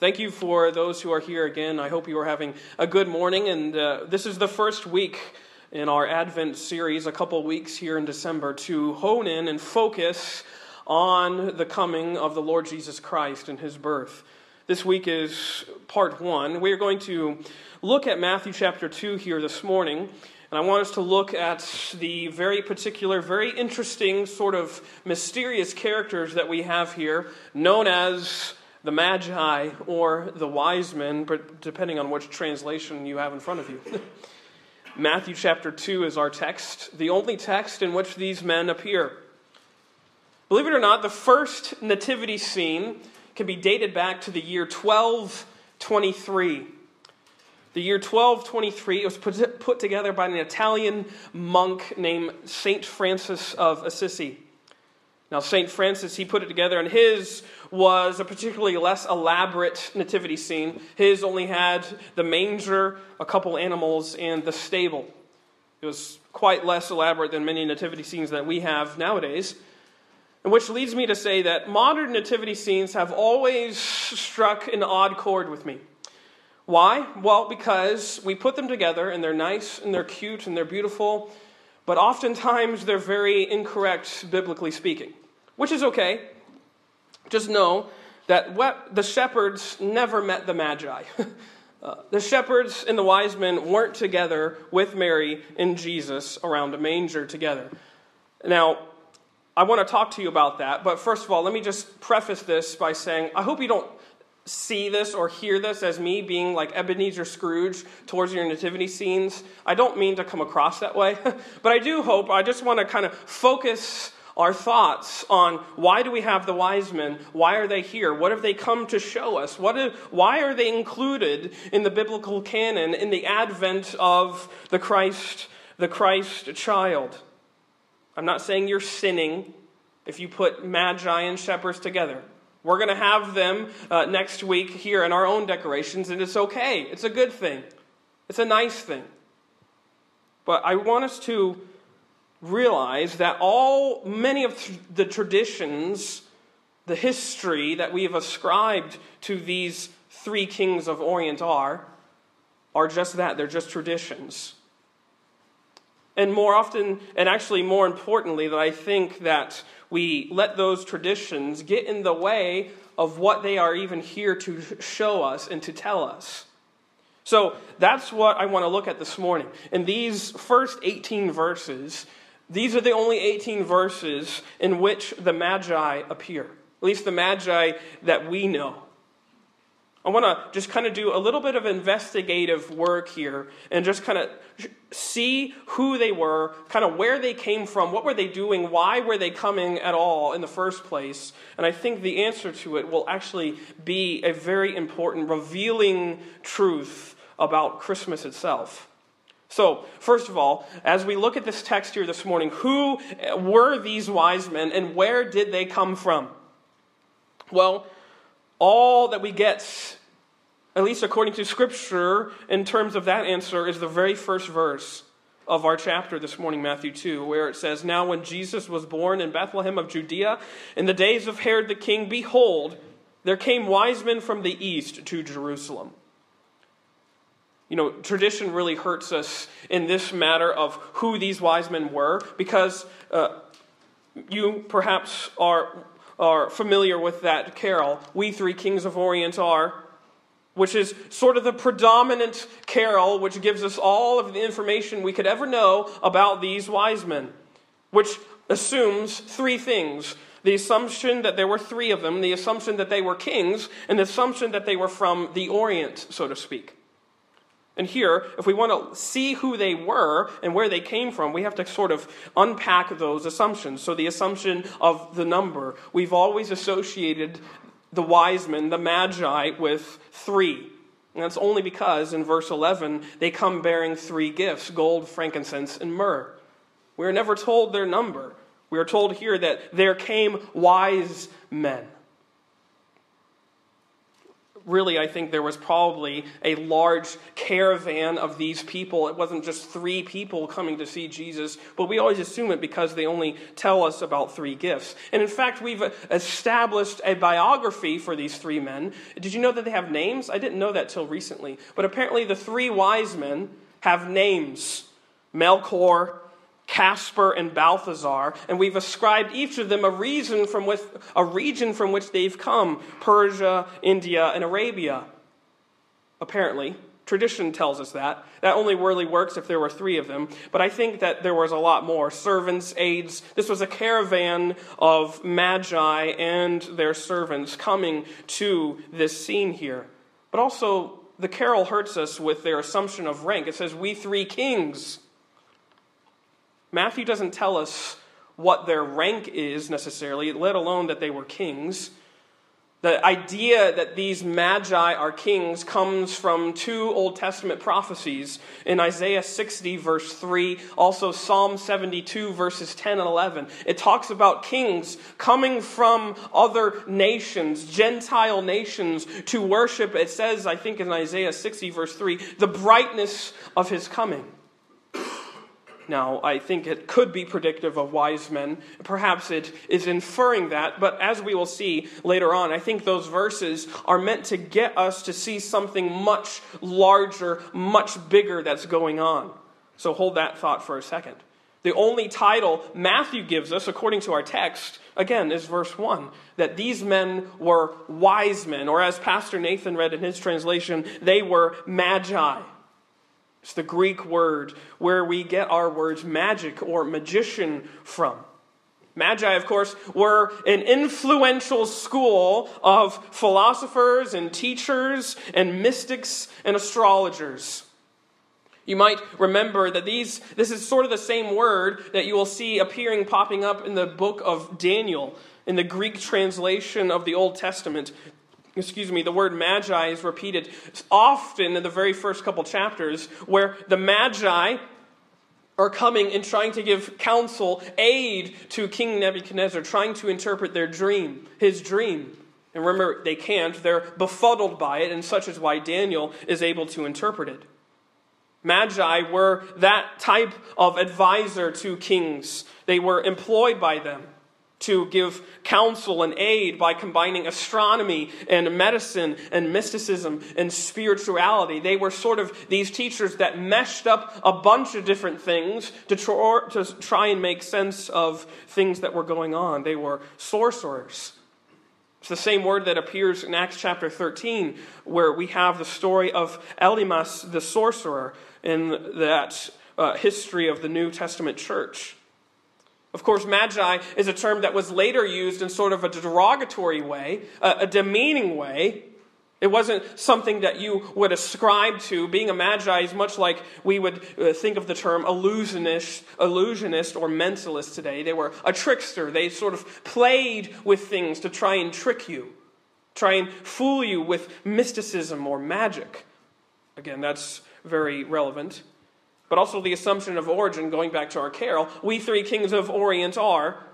Thank you for those who are here again. I hope you are having a good morning. And uh, this is the first week in our Advent series, a couple weeks here in December, to hone in and focus on the coming of the Lord Jesus Christ and his birth. This week is part one. We are going to look at Matthew chapter 2 here this morning. And I want us to look at the very particular, very interesting, sort of mysterious characters that we have here, known as the Magi or the wise men, depending on which translation you have in front of you. Matthew chapter 2 is our text, the only text in which these men appear. Believe it or not, the first nativity scene can be dated back to the year 1223. The year 1223 it was put, put together by an Italian monk named Saint Francis of Assisi. Now, St. Francis, he put it together, and his was a particularly less elaborate nativity scene. His only had the manger, a couple animals, and the stable. It was quite less elaborate than many nativity scenes that we have nowadays. And which leads me to say that modern nativity scenes have always struck an odd chord with me. Why? Well, because we put them together and they're nice and they're cute and they're beautiful, but oftentimes they're very incorrect, biblically speaking, which is okay. Just know that the shepherds never met the Magi. uh, the shepherds and the wise men weren't together with Mary and Jesus around a manger together. Now, I want to talk to you about that, but first of all, let me just preface this by saying I hope you don't see this or hear this as me being like Ebenezer Scrooge towards your nativity scenes. I don't mean to come across that way, but I do hope, I just want to kind of focus our thoughts on why do we have the wise men? Why are they here? What have they come to show us? What is, why are they included in the biblical canon in the advent of the Christ, the Christ child? I'm not saying you're sinning if you put magi and shepherds together. We're going to have them uh, next week here in our own decorations, and it's okay. It's a good thing, it's a nice thing. But I want us to realize that all, many of the traditions, the history that we have ascribed to these three kings of Orient are, are just that. They're just traditions. And more often, and actually more importantly, that I think that we let those traditions get in the way of what they are even here to show us and to tell us. So that's what I want to look at this morning. In these first 18 verses, these are the only 18 verses in which the Magi appear, at least the Magi that we know. I want to just kind of do a little bit of investigative work here and just kind of see who they were, kind of where they came from, what were they doing, why were they coming at all in the first place. And I think the answer to it will actually be a very important, revealing truth about Christmas itself. So, first of all, as we look at this text here this morning, who eh, were these wise men and where did they come from? Well, all that we get, at least according to Scripture, in terms of that answer, is the very first verse of our chapter this morning, Matthew 2, where it says, Now when Jesus was born in Bethlehem of Judea, in the days of Herod the king, behold, there came wise men from the east to Jerusalem. You know, tradition really hurts us in this matter of who these wise men were because uh, you perhaps are are familiar with that carol, We Three Kings of Orient Are, which is sort of the predominant carol which gives us all of the information we could ever know about these wise men, which assumes three things the assumption that there were three of them, the assumption that they were kings, and the assumption that they were from the Orient, so to speak. And here, if we want to see who they were and where they came from, we have to sort of unpack those assumptions. So, the assumption of the number, we've always associated the wise men, the magi, with three. And that's only because in verse 11 they come bearing three gifts gold, frankincense, and myrrh. We are never told their number. We are told here that there came wise men. Really, I think there was probably a large caravan of these people. It wasn't just three people coming to see Jesus, but we always assume it because they only tell us about three gifts. And in fact, we've established a biography for these three men. Did you know that they have names? I didn't know that till recently. But apparently, the three wise men have names Melchior, Caspar and Balthazar, and we've ascribed each of them a reason from which, a region from which they've come Persia, India, and Arabia. Apparently. Tradition tells us that. That only really works if there were three of them. But I think that there was a lot more servants, aides. This was a caravan of magi and their servants coming to this scene here. But also, the carol hurts us with their assumption of rank. It says, We three kings. Matthew doesn't tell us what their rank is necessarily, let alone that they were kings. The idea that these magi are kings comes from two Old Testament prophecies in Isaiah 60, verse 3, also Psalm 72, verses 10 and 11. It talks about kings coming from other nations, Gentile nations, to worship. It says, I think in Isaiah 60, verse 3, the brightness of his coming. Now, I think it could be predictive of wise men. Perhaps it is inferring that, but as we will see later on, I think those verses are meant to get us to see something much larger, much bigger that's going on. So hold that thought for a second. The only title Matthew gives us, according to our text, again, is verse 1 that these men were wise men, or as Pastor Nathan read in his translation, they were magi. It's the Greek word where we get our words magic or magician from. Magi, of course, were an influential school of philosophers and teachers and mystics and astrologers. You might remember that these, this is sort of the same word that you will see appearing, popping up in the book of Daniel, in the Greek translation of the Old Testament excuse me, the word magi is repeated often in the very first couple chapters, where the magi are coming and trying to give counsel, aid to King Nebuchadnezzar, trying to interpret their dream, his dream. And remember, they can't. They're befuddled by it, and such is why Daniel is able to interpret it. Magi were that type of advisor to kings, they were employed by them to give counsel and aid by combining astronomy and medicine and mysticism and spirituality. They were sort of these teachers that meshed up a bunch of different things to, tr- to try and make sense of things that were going on. They were sorcerers. It's the same word that appears in Acts chapter 13, where we have the story of Elymas the sorcerer in that uh, history of the New Testament church. Of course, magi is a term that was later used in sort of a derogatory way, a, demeaning way. It wasn't something that you would ascribe to. Being a magi is much like we would uh, think of the term illusionist, illusionist or mentalist today. They were a trickster. They sort of played with things to try and trick you, try and fool you with mysticism or magic. Again, that's very relevant but also the assumption of origin, going back to our carol. We three kings of Orient are.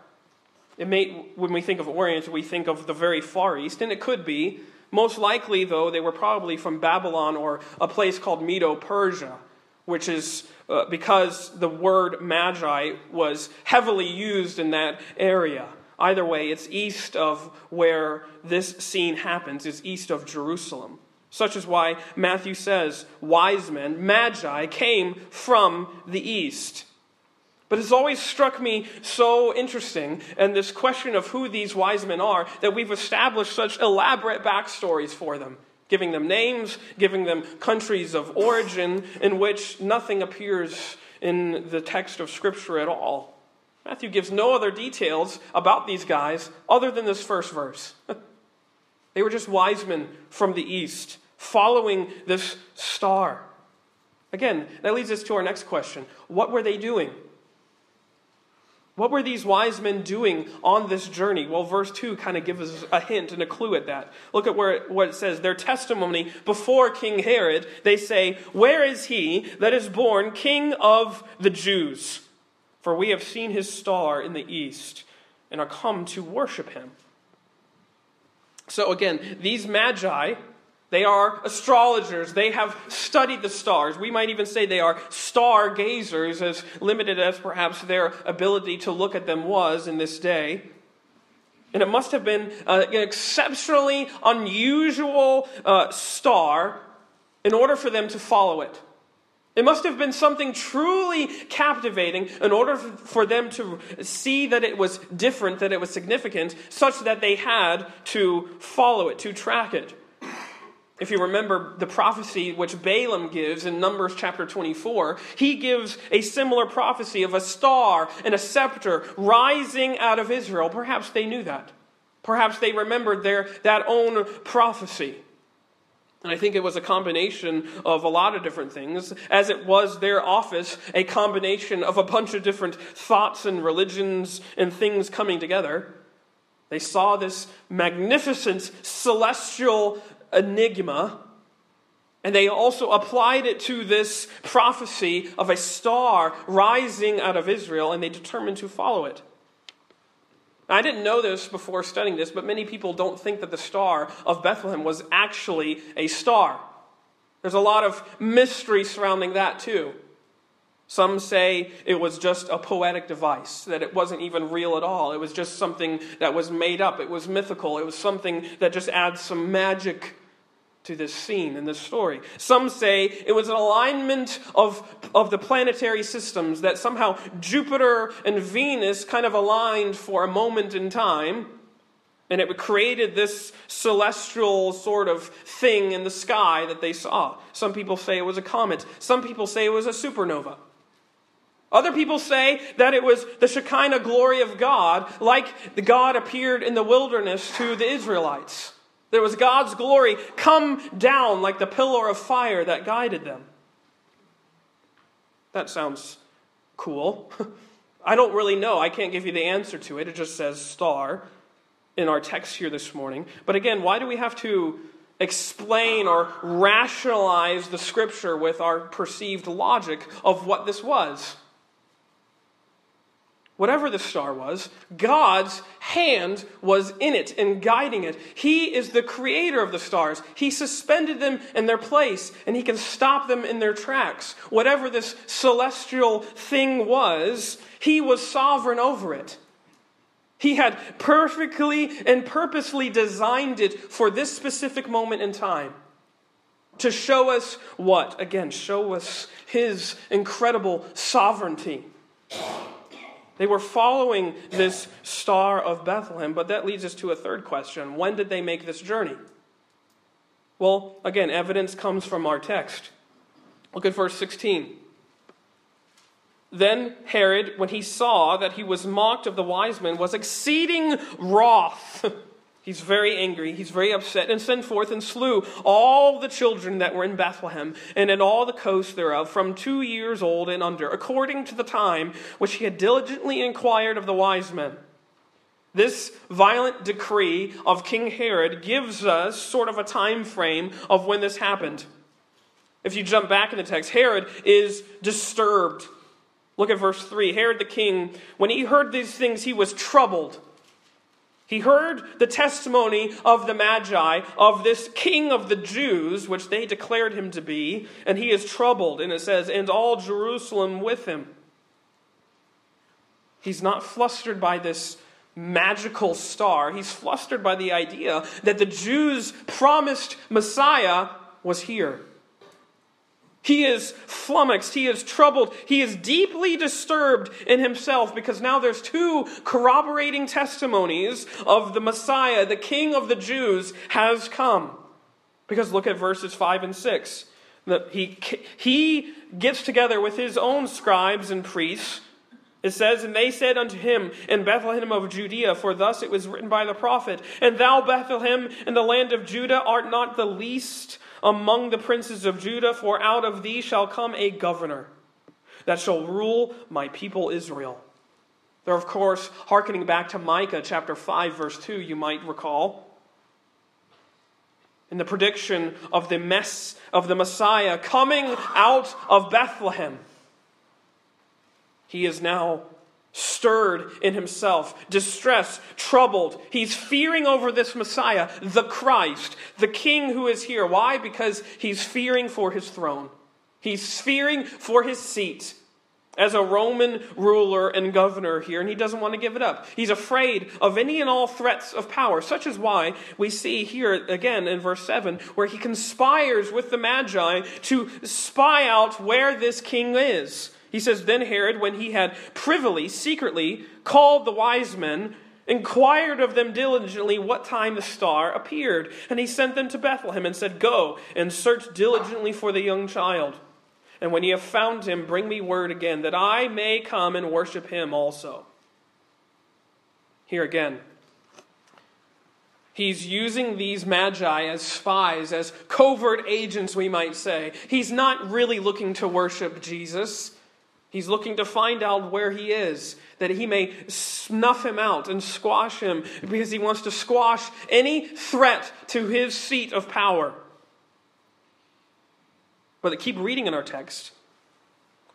It may, when we think of Orient, we think of the very far east, and it could be. Most likely, though, they were probably from Babylon or a place called Medo Persia, which is uh, because the word magi was heavily used in that area. Either way, it's east of where this scene happens, it's east of Jerusalem. Such is why Matthew says wise men, magi, came from the east. But it's always struck me so interesting, and this question of who these wise men are, that we've established such elaborate backstories for them, giving them names, giving them countries of origin, in which nothing appears in the text of Scripture at all. Matthew gives no other details about these guys other than this first verse. they were just wise men from the east following this star. Again, that leads us to our next question. What were they doing? What were these wise men doing on this journey? Well, verse 2 kind of gives us a hint and a clue at that. Look at where it, what it says. Their testimony before King Herod, they say, Where is he that is born king of the Jews? For we have seen his star in the east and are come to worship him. So again, these magi They are astrologers. They have studied the stars. We might even say they are stargazers, as limited as perhaps their ability to look at them was in this day. And it must have been uh, an exceptionally unusual uh, star in order for them to follow it. It must have been something truly captivating in order for them to see that it was different, that it was significant, such that they had to follow it, to track it. If you remember the prophecy which Balaam gives in Numbers chapter 24, he gives a similar prophecy of a star and a scepter rising out of Israel. Perhaps they knew that. Perhaps they remembered their, that own prophecy. And I think it was a combination of a lot of different things, as it was their office, a combination of a bunch of different thoughts and religions and things coming together. They saw this magnificent celestial enigma, and they also applied it to this prophecy of a star rising out of Israel, and they determined to follow it. I didn't know this before studying this, but many people don't think that the star of Bethlehem was actually a star. There's a lot of mystery surrounding that, too. Some say it was just a poetic device, that it wasn't even real at all. It was just something that was made up. It was mythical. It was something that just adds some magic to this scene in this story. Some say it was an alignment of, of the planetary systems, that somehow Jupiter and Venus kind of aligned for a moment in time, and it created this celestial sort of thing in the sky that they saw. Some people say it was a comet, some people say it was a supernova. Other people say that it was the Shekinah glory of God, like the God appeared in the wilderness to the Israelites. There was God's glory come down like the pillar of fire that guided them. That sounds cool. I don't really know. I can't give you the answer to it. It just says star in our text here this morning. But again, why do we have to explain or rationalize the scripture with our perceived logic of what this was? Whatever the star was, God's hand was in it and guiding it. He is the creator of the stars. He suspended them in their place and he can stop them in their tracks. Whatever this celestial thing was, he was sovereign over it. He had perfectly and purposely designed it for this specific moment in time. To show us what? Again, show us his incredible sovereignty. They were following this star of Bethlehem, but that leads us to a third question. When did they make this journey? Well, again, evidence comes from our text. Look at verse 16. Then Herod, when he saw that he was mocked of the wise men, was exceeding wroth. He's very angry. He's very upset and sent forth and slew all the children that were in Bethlehem and in all the coasts thereof from two years old and under, according to the time which he had diligently inquired of the wise men. This violent decree of King Herod gives us sort of a time frame of when this happened. If you jump back in the text, Herod is disturbed. Look at verse 3. Herod the king, when he heard these things, he was troubled he heard the testimony of the Magi, of this king of the Jews, which they declared him to be, and he is troubled. And it says, and all Jerusalem with him. He's not flustered by this magical star. He's flustered by the idea that the Jews' promised Messiah was here. He is flummoxed. He is troubled. He is deeply disturbed in himself because now there's two corroborating testimonies of the Messiah, the King of the Jews, has come. Because look at verses 5 and 6. He, he gets together with his own scribes and priests. It says, And they said unto him, In Bethlehem of Judea, for thus it was written by the prophet, And thou, Bethlehem, in the land of Judah, art not the least among the princes of Judah, for out of thee shall come a governor that shall rule my people Israel. They're, of course, hearkening back to Micah chapter 5, verse 2, you might recall. In the prediction of the mess of the Messiah coming out of Bethlehem. He is now stirred in himself, distressed, troubled. He's fearing over this Messiah, the Christ, the King who is here. Why? Because he's fearing for his throne. He's fearing for his seat as a Roman ruler and governor here, and he doesn't want to give it up. He's afraid of any and all threats of power, such is why we see here again in verse 7 where he conspires with the Magi to spy out where this king is. He says, Then Herod, when he had privily, secretly called the wise men, inquired of them diligently what time the star appeared. And he sent them to Bethlehem and said, Go and search diligently for the young child. And when ye have found him, bring me word again, that I may come and worship him also. Here again, he's using these magi as spies, as covert agents, we might say. He's not really looking to worship Jesus. He's looking to find out where he is, that he may snuff him out and squash him, because he wants to squash any threat to his seat of power. But keep reading in our text.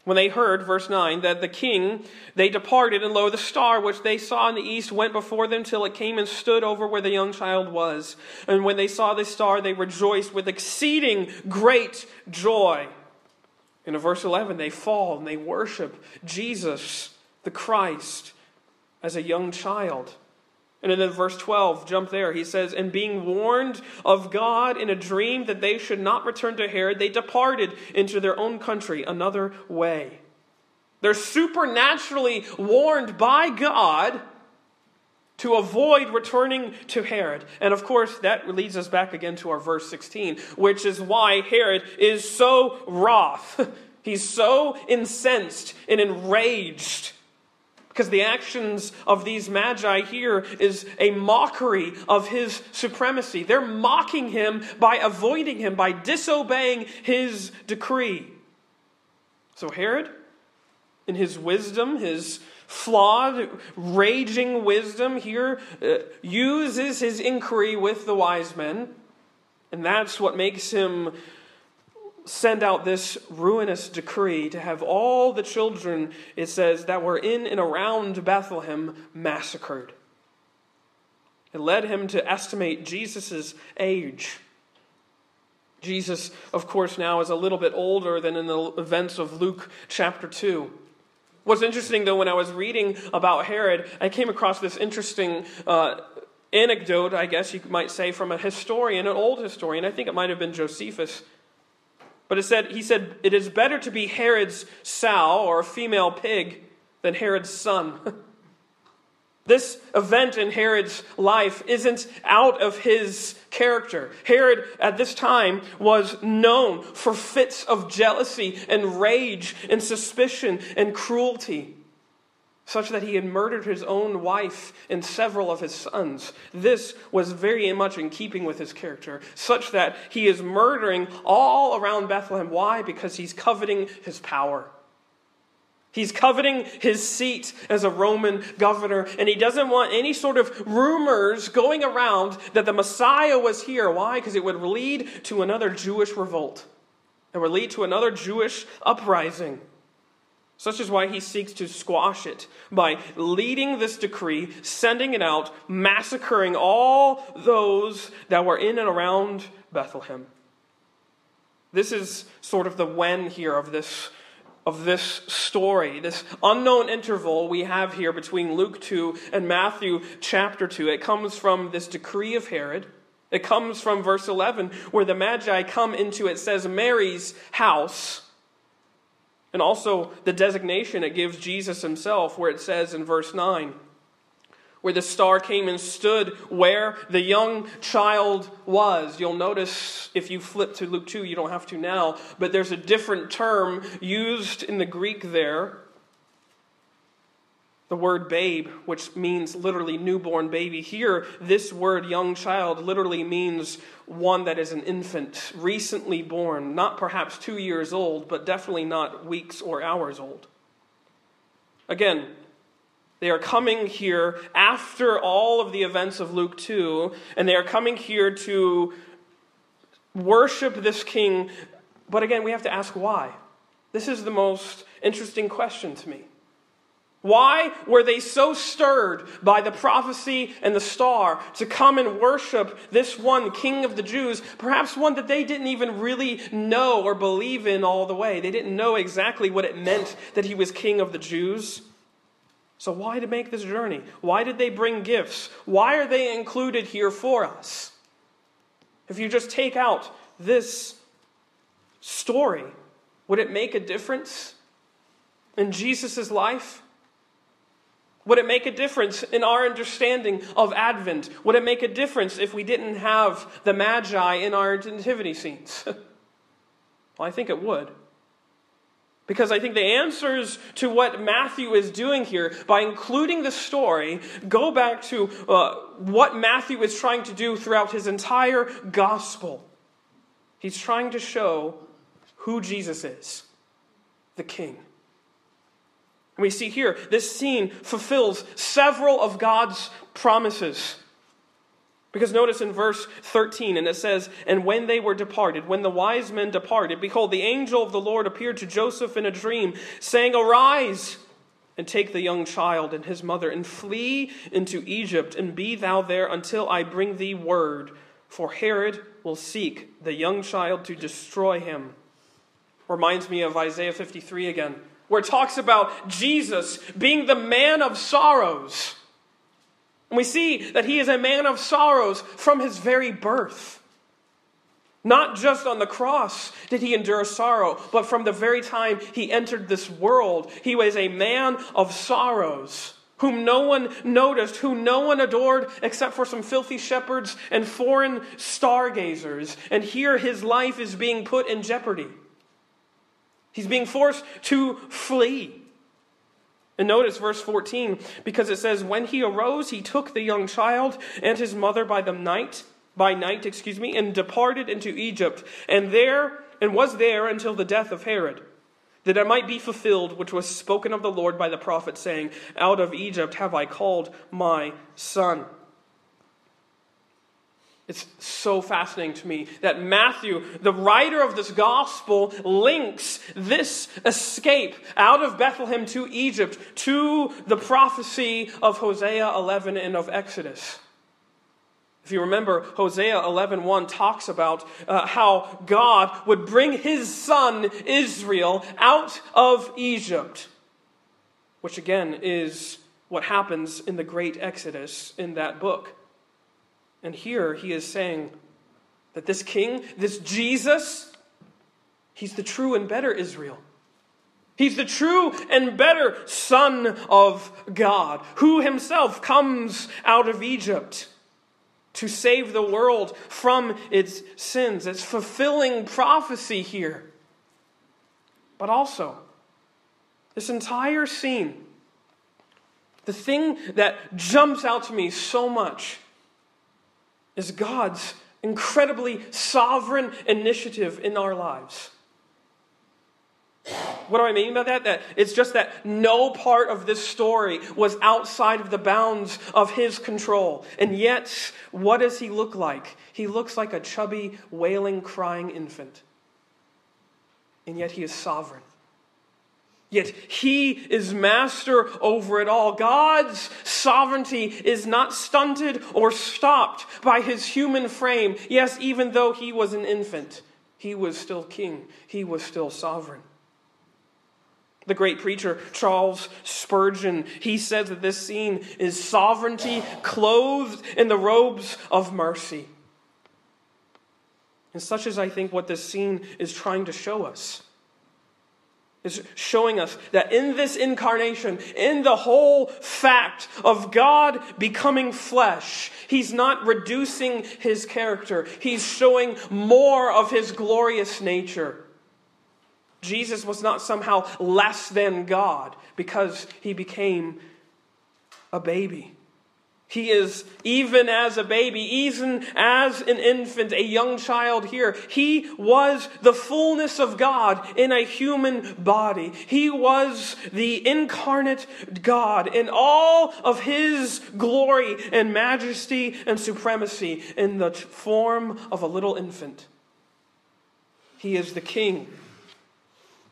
When they heard, verse 9, that the king, they departed, and lo, the star which they saw in the east went before them till it came and stood over where the young child was. And when they saw the star, they rejoiced with exceeding great joy. In verse 11, they fall and they worship Jesus, the Christ, as a young child. And then in verse 12, jump there, he says, And being warned of God in a dream that they should not return to Herod, they departed into their own country another way. They're supernaturally warned by God to avoid returning to Herod. And of course, that leads us back again to our verse 16, which is why Herod is so wroth. He's so incensed and enraged because the actions of these magi here is a mockery of his supremacy. They're mocking him by avoiding him, by disobeying his decree. So Herod, in his wisdom, his flawed, raging wisdom here, uh, uses his inquiry with the wise men. And that's what makes him send out this ruinous decree to have all the children, it says, that were in and around Bethlehem massacred. It led him to estimate Jesus' age. Jesus, of course, now is a little bit older than in the events of Luke chapter 2. What's interesting, though, when I was reading about Herod, I came across this interesting uh, anecdote, I guess you might say, from a historian, an old historian. I think it might have been Josephus. But it said, he said, it is better to be Herod's sow or female pig than Herod's son. this event in Herod's life isn't out of his character. Herod at this time was known for fits of jealousy and rage and suspicion and cruelty such that he had murdered his own wife and several of his sons. This was very much in keeping with his character, such that he is murdering all around Bethlehem. Why? Because he's coveting his power. He's coveting his seat as a Roman governor, and he doesn't want any sort of rumors going around that the Messiah was here. Why? Because it would lead to another Jewish revolt. It would lead to another Jewish uprising. Such is why he seeks to squash it by leading this decree, sending it out, massacring all those that were in and around Bethlehem. This is sort of the when here of this, of this story, this unknown interval we have here between Luke 2 and Matthew chapter 2. It comes from this decree of Herod. It comes from verse 11, where the Magi come into, it says, Mary's house and also the designation it gives Jesus himself, where it says in verse 9, where the star came and stood where the young child was. You'll notice if you flip to Luke 2, you don't have to now, but there's a different term used in the Greek there the word babe, which means literally newborn baby. Here, this word young child literally means one that is an infant, recently born, not perhaps two years old, but definitely not weeks or hours old. Again, they are coming here after all of the events of Luke 2, and they are coming here to worship this king. But again, we have to ask why. This is the most interesting question to me. Why were they so stirred by the prophecy and the star to come and worship this one king of the Jews, perhaps one that they didn't even really know or believe in all the way? They didn't know exactly what it meant that he was king of the Jews. So, why to make this journey? Why did they bring gifts? Why are they included here for us? If you just take out this story, would it make a difference in Jesus' life? Would it make a difference in our understanding of Advent? Would it make a difference if we didn't have the Magi in our nativity scenes? well, I think it would. Because I think the answers to what Matthew is doing here, by including the story, go back to uh, what Matthew is trying to do throughout his entire gospel. He's trying to show who Jesus is the King. And we see here, this scene fulfills several of God's promises. Because notice in verse 13, and it says, And when they were departed, when the wise men departed, behold, the angel of the Lord appeared to Joseph in a dream, saying, Arise and take the young child and his mother, and flee into Egypt, and be thou there until I bring thee word. For Herod will seek the young child to destroy him. Reminds me of Isaiah 53 again where it talks about Jesus being the man of sorrows. And we see that he is a man of sorrows from his very birth. Not just on the cross did he endure sorrow, but from the very time he entered this world, he was a man of sorrows, whom no one noticed, whom no one adored except for some filthy shepherds and foreign stargazers. And here his life is being put in jeopardy. He's being forced to flee. And notice verse 14, because it says, When he arose, he took the young child and his mother by the night, by night, excuse me, and departed into Egypt, and there and was there until the death of Herod, that it might be fulfilled which was spoken of the Lord by the prophet, saying, Out of Egypt have I called my son. It's so fascinating to me that Matthew, the writer of this gospel, links this escape out of Bethlehem to Egypt to the prophecy of Hosea 11 and of Exodus. If you remember, Hosea 11:1 talks about uh, how God would bring his son Israel out of Egypt, which again is what happens in the great Exodus in that book. And here he is saying that this king, this Jesus, he's the true and better Israel. He's the true and better Son of God, who himself comes out of Egypt to save the world from its sins. It's fulfilling prophecy here. But also, this entire scene, the thing that jumps out to me so much is God's incredibly sovereign initiative in our lives. What do I mean by that? That it's just that no part of this story was outside of the bounds of his control. And yet, what does he look like? He looks like a chubby, wailing, crying infant. And yet he is sovereign. Yet he is master over it all. God's sovereignty is not stunted or stopped by his human frame. Yes, even though he was an infant, he was still king, he was still sovereign. The great preacher Charles Spurgeon, he says that this scene is sovereignty clothed in the robes of mercy. And such is, I think, what this scene is trying to show us is showing us that in this incarnation, in the whole fact of God becoming flesh, He's not reducing His character, He's showing more of His glorious nature. Jesus was not somehow less than God because He became a baby. He is, even as a baby, even as an infant, a young child here, he was the fullness of God in a human body. He was the incarnate God in all of his glory and majesty and supremacy in the form of a little infant. He is the king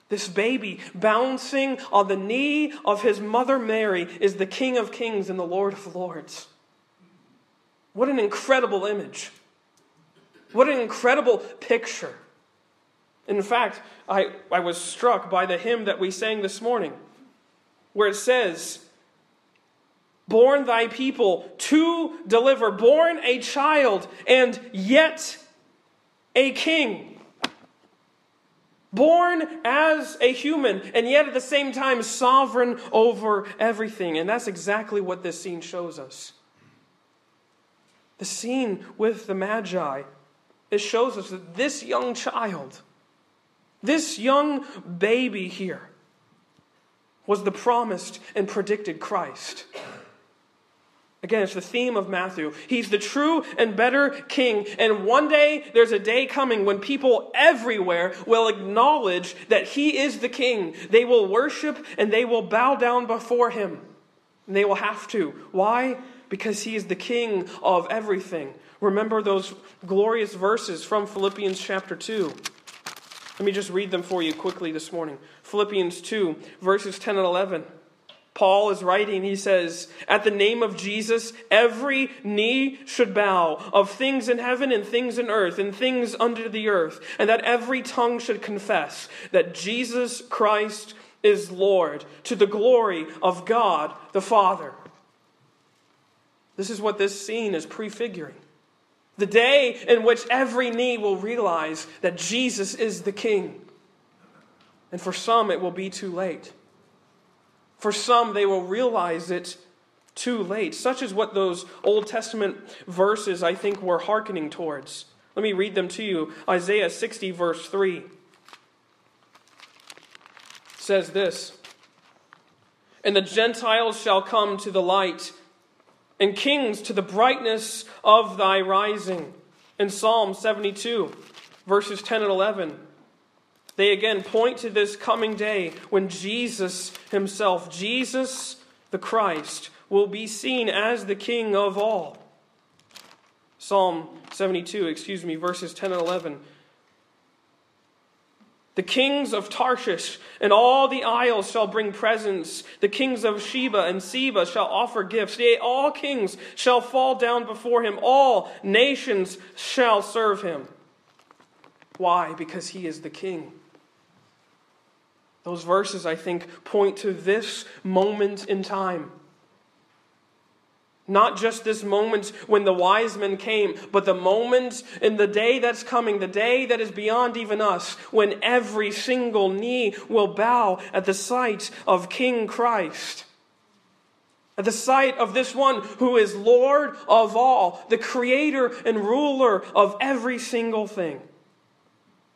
This baby bouncing on the knee of his mother Mary is the King of Kings and the Lord of Lords. What an incredible image. What an incredible picture. In fact, I, I was struck by the hymn that we sang this morning, where it says, Born thy people to deliver, born a child, and yet a king born as a human, and yet at the same time sovereign over everything. And that's exactly what this scene shows us. The scene with the Magi, it shows us that this young child, this young baby here, was the promised and predicted Christ. Again, it's the theme of Matthew. He's the true and better king. And one day, there's a day coming when people everywhere will acknowledge that he is the king. They will worship and they will bow down before him. And they will have to. Why? Because he is the king of everything. Remember those glorious verses from Philippians chapter 2. Let me just read them for you quickly this morning. Philippians 2, verses 10 and 11. Paul is writing, he says, At the name of Jesus, every knee should bow of things in heaven and things in earth and things under the earth, and that every tongue should confess that Jesus Christ is Lord to the glory of God the Father. This is what this scene is prefiguring. The day in which every knee will realize that Jesus is the King. And for some, it will be too late. For some, they will realize it too late. Such is what those Old Testament verses, I think, were hearkening towards. Let me read them to you. Isaiah 60, verse 3 says this And the Gentiles shall come to the light, and kings to the brightness of thy rising. In Psalm 72, verses 10 and 11. They again point to this coming day when Jesus himself, Jesus the Christ, will be seen as the King of all. Psalm 72, excuse me, verses 10 and 11. The kings of Tarshish and all the isles shall bring presents. The kings of Sheba and Seba shall offer gifts. Yea, all kings shall fall down before him. All nations shall serve him. Why? Because he is the king. Those verses, I think, point to this moment in time. Not just this moment when the wise men came, but the moment in the day that's coming, the day that is beyond even us, when every single knee will bow at the sight of King Christ. At the sight of this one who is Lord of all, the creator and ruler of every single thing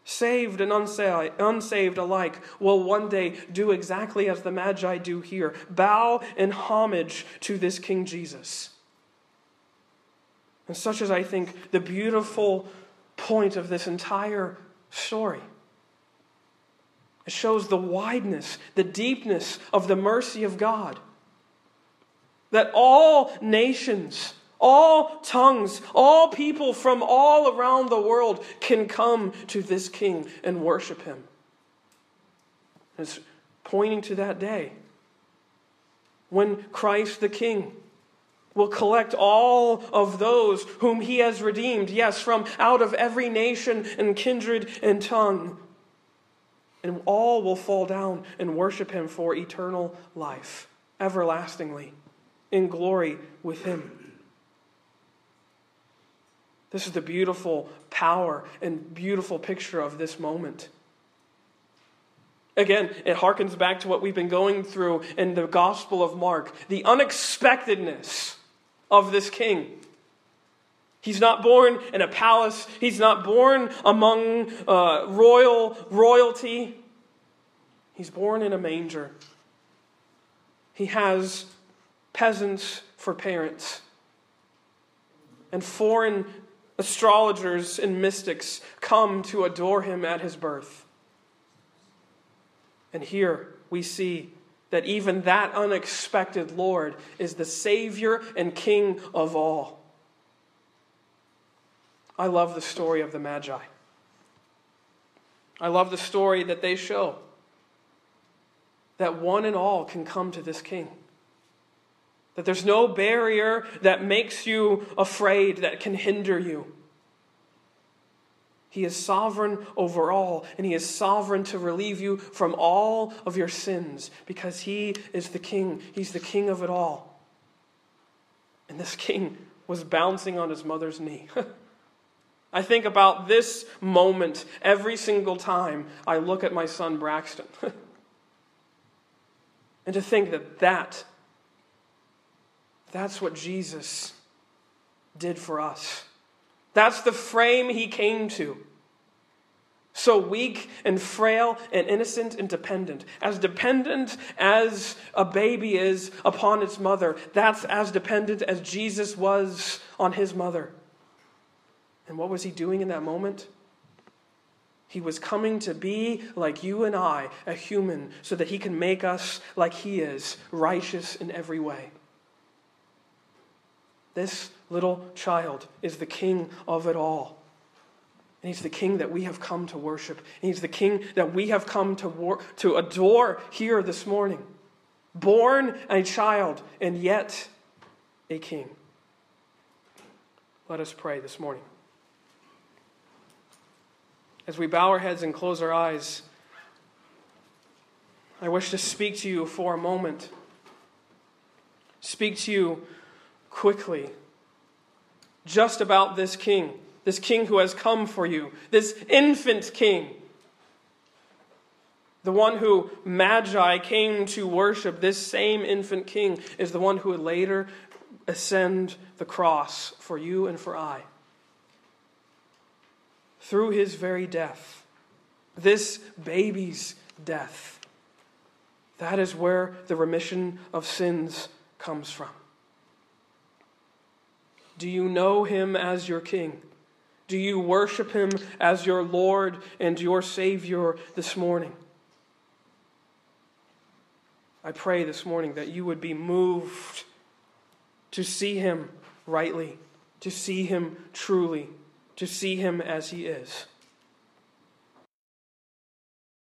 saved and unsaved alike, will one day do exactly as the Magi do here bow in homage to this King Jesus. And such is, I think, the beautiful point of this entire story. It shows the wideness, the deepness of the mercy of God. That all nations, all tongues, all people from all around the world can come to this king and worship him. It's pointing to that day when Christ the King will collect all of those whom he has redeemed, yes, from out of every nation and kindred and tongue. And all will fall down and worship him for eternal life, everlastingly, in glory with him. This is the beautiful power and beautiful picture of this moment. Again, it harkens back to what we've been going through in the Gospel of Mark the unexpectedness of this king. He's not born in a palace, he's not born among uh, royal royalty. He's born in a manger. He has peasants for parents and foreign astrologers and mystics come to adore him at his birth. And here we see that even that unexpected Lord is the Savior and King of all. I love the story of the Magi. I love the story that they show. that one and all can come to this king. That there's no barrier that makes you afraid, that can hinder you. He is sovereign over all, and He is sovereign to relieve you from all of your sins because He is the King. He's the King of it all. And this King was bouncing on his mother's knee. I think about this moment every single time I look at my son Braxton. and to think that that that's what Jesus did for us. That's the frame he came to. So weak and frail and innocent and dependent. As dependent as a baby is upon its mother, that's as dependent as Jesus was on his mother. And what was he doing in that moment? He was coming to be like you and I, a human, so that he can make us like he is, righteous in every way. This little child is the king of it all. And he's the king that we have come to worship. And he's the king that we have come to, war- to adore here this morning. Born a child, and yet a king. Let us pray this morning. As we bow our heads and close our eyes, I wish to speak to you for a moment. Speak to you quickly just about this king, this king who has come for you, this infant king, the one who Magi came to worship, this same infant king is the one who would later ascend the cross for you and for I. Through his very death, this baby's death, that is where the remission of sins comes from. Do you know him as your king? Do you worship him as your Lord and your Savior this morning? I pray this morning that you would be moved to see him rightly, to see him truly, to see him as he is.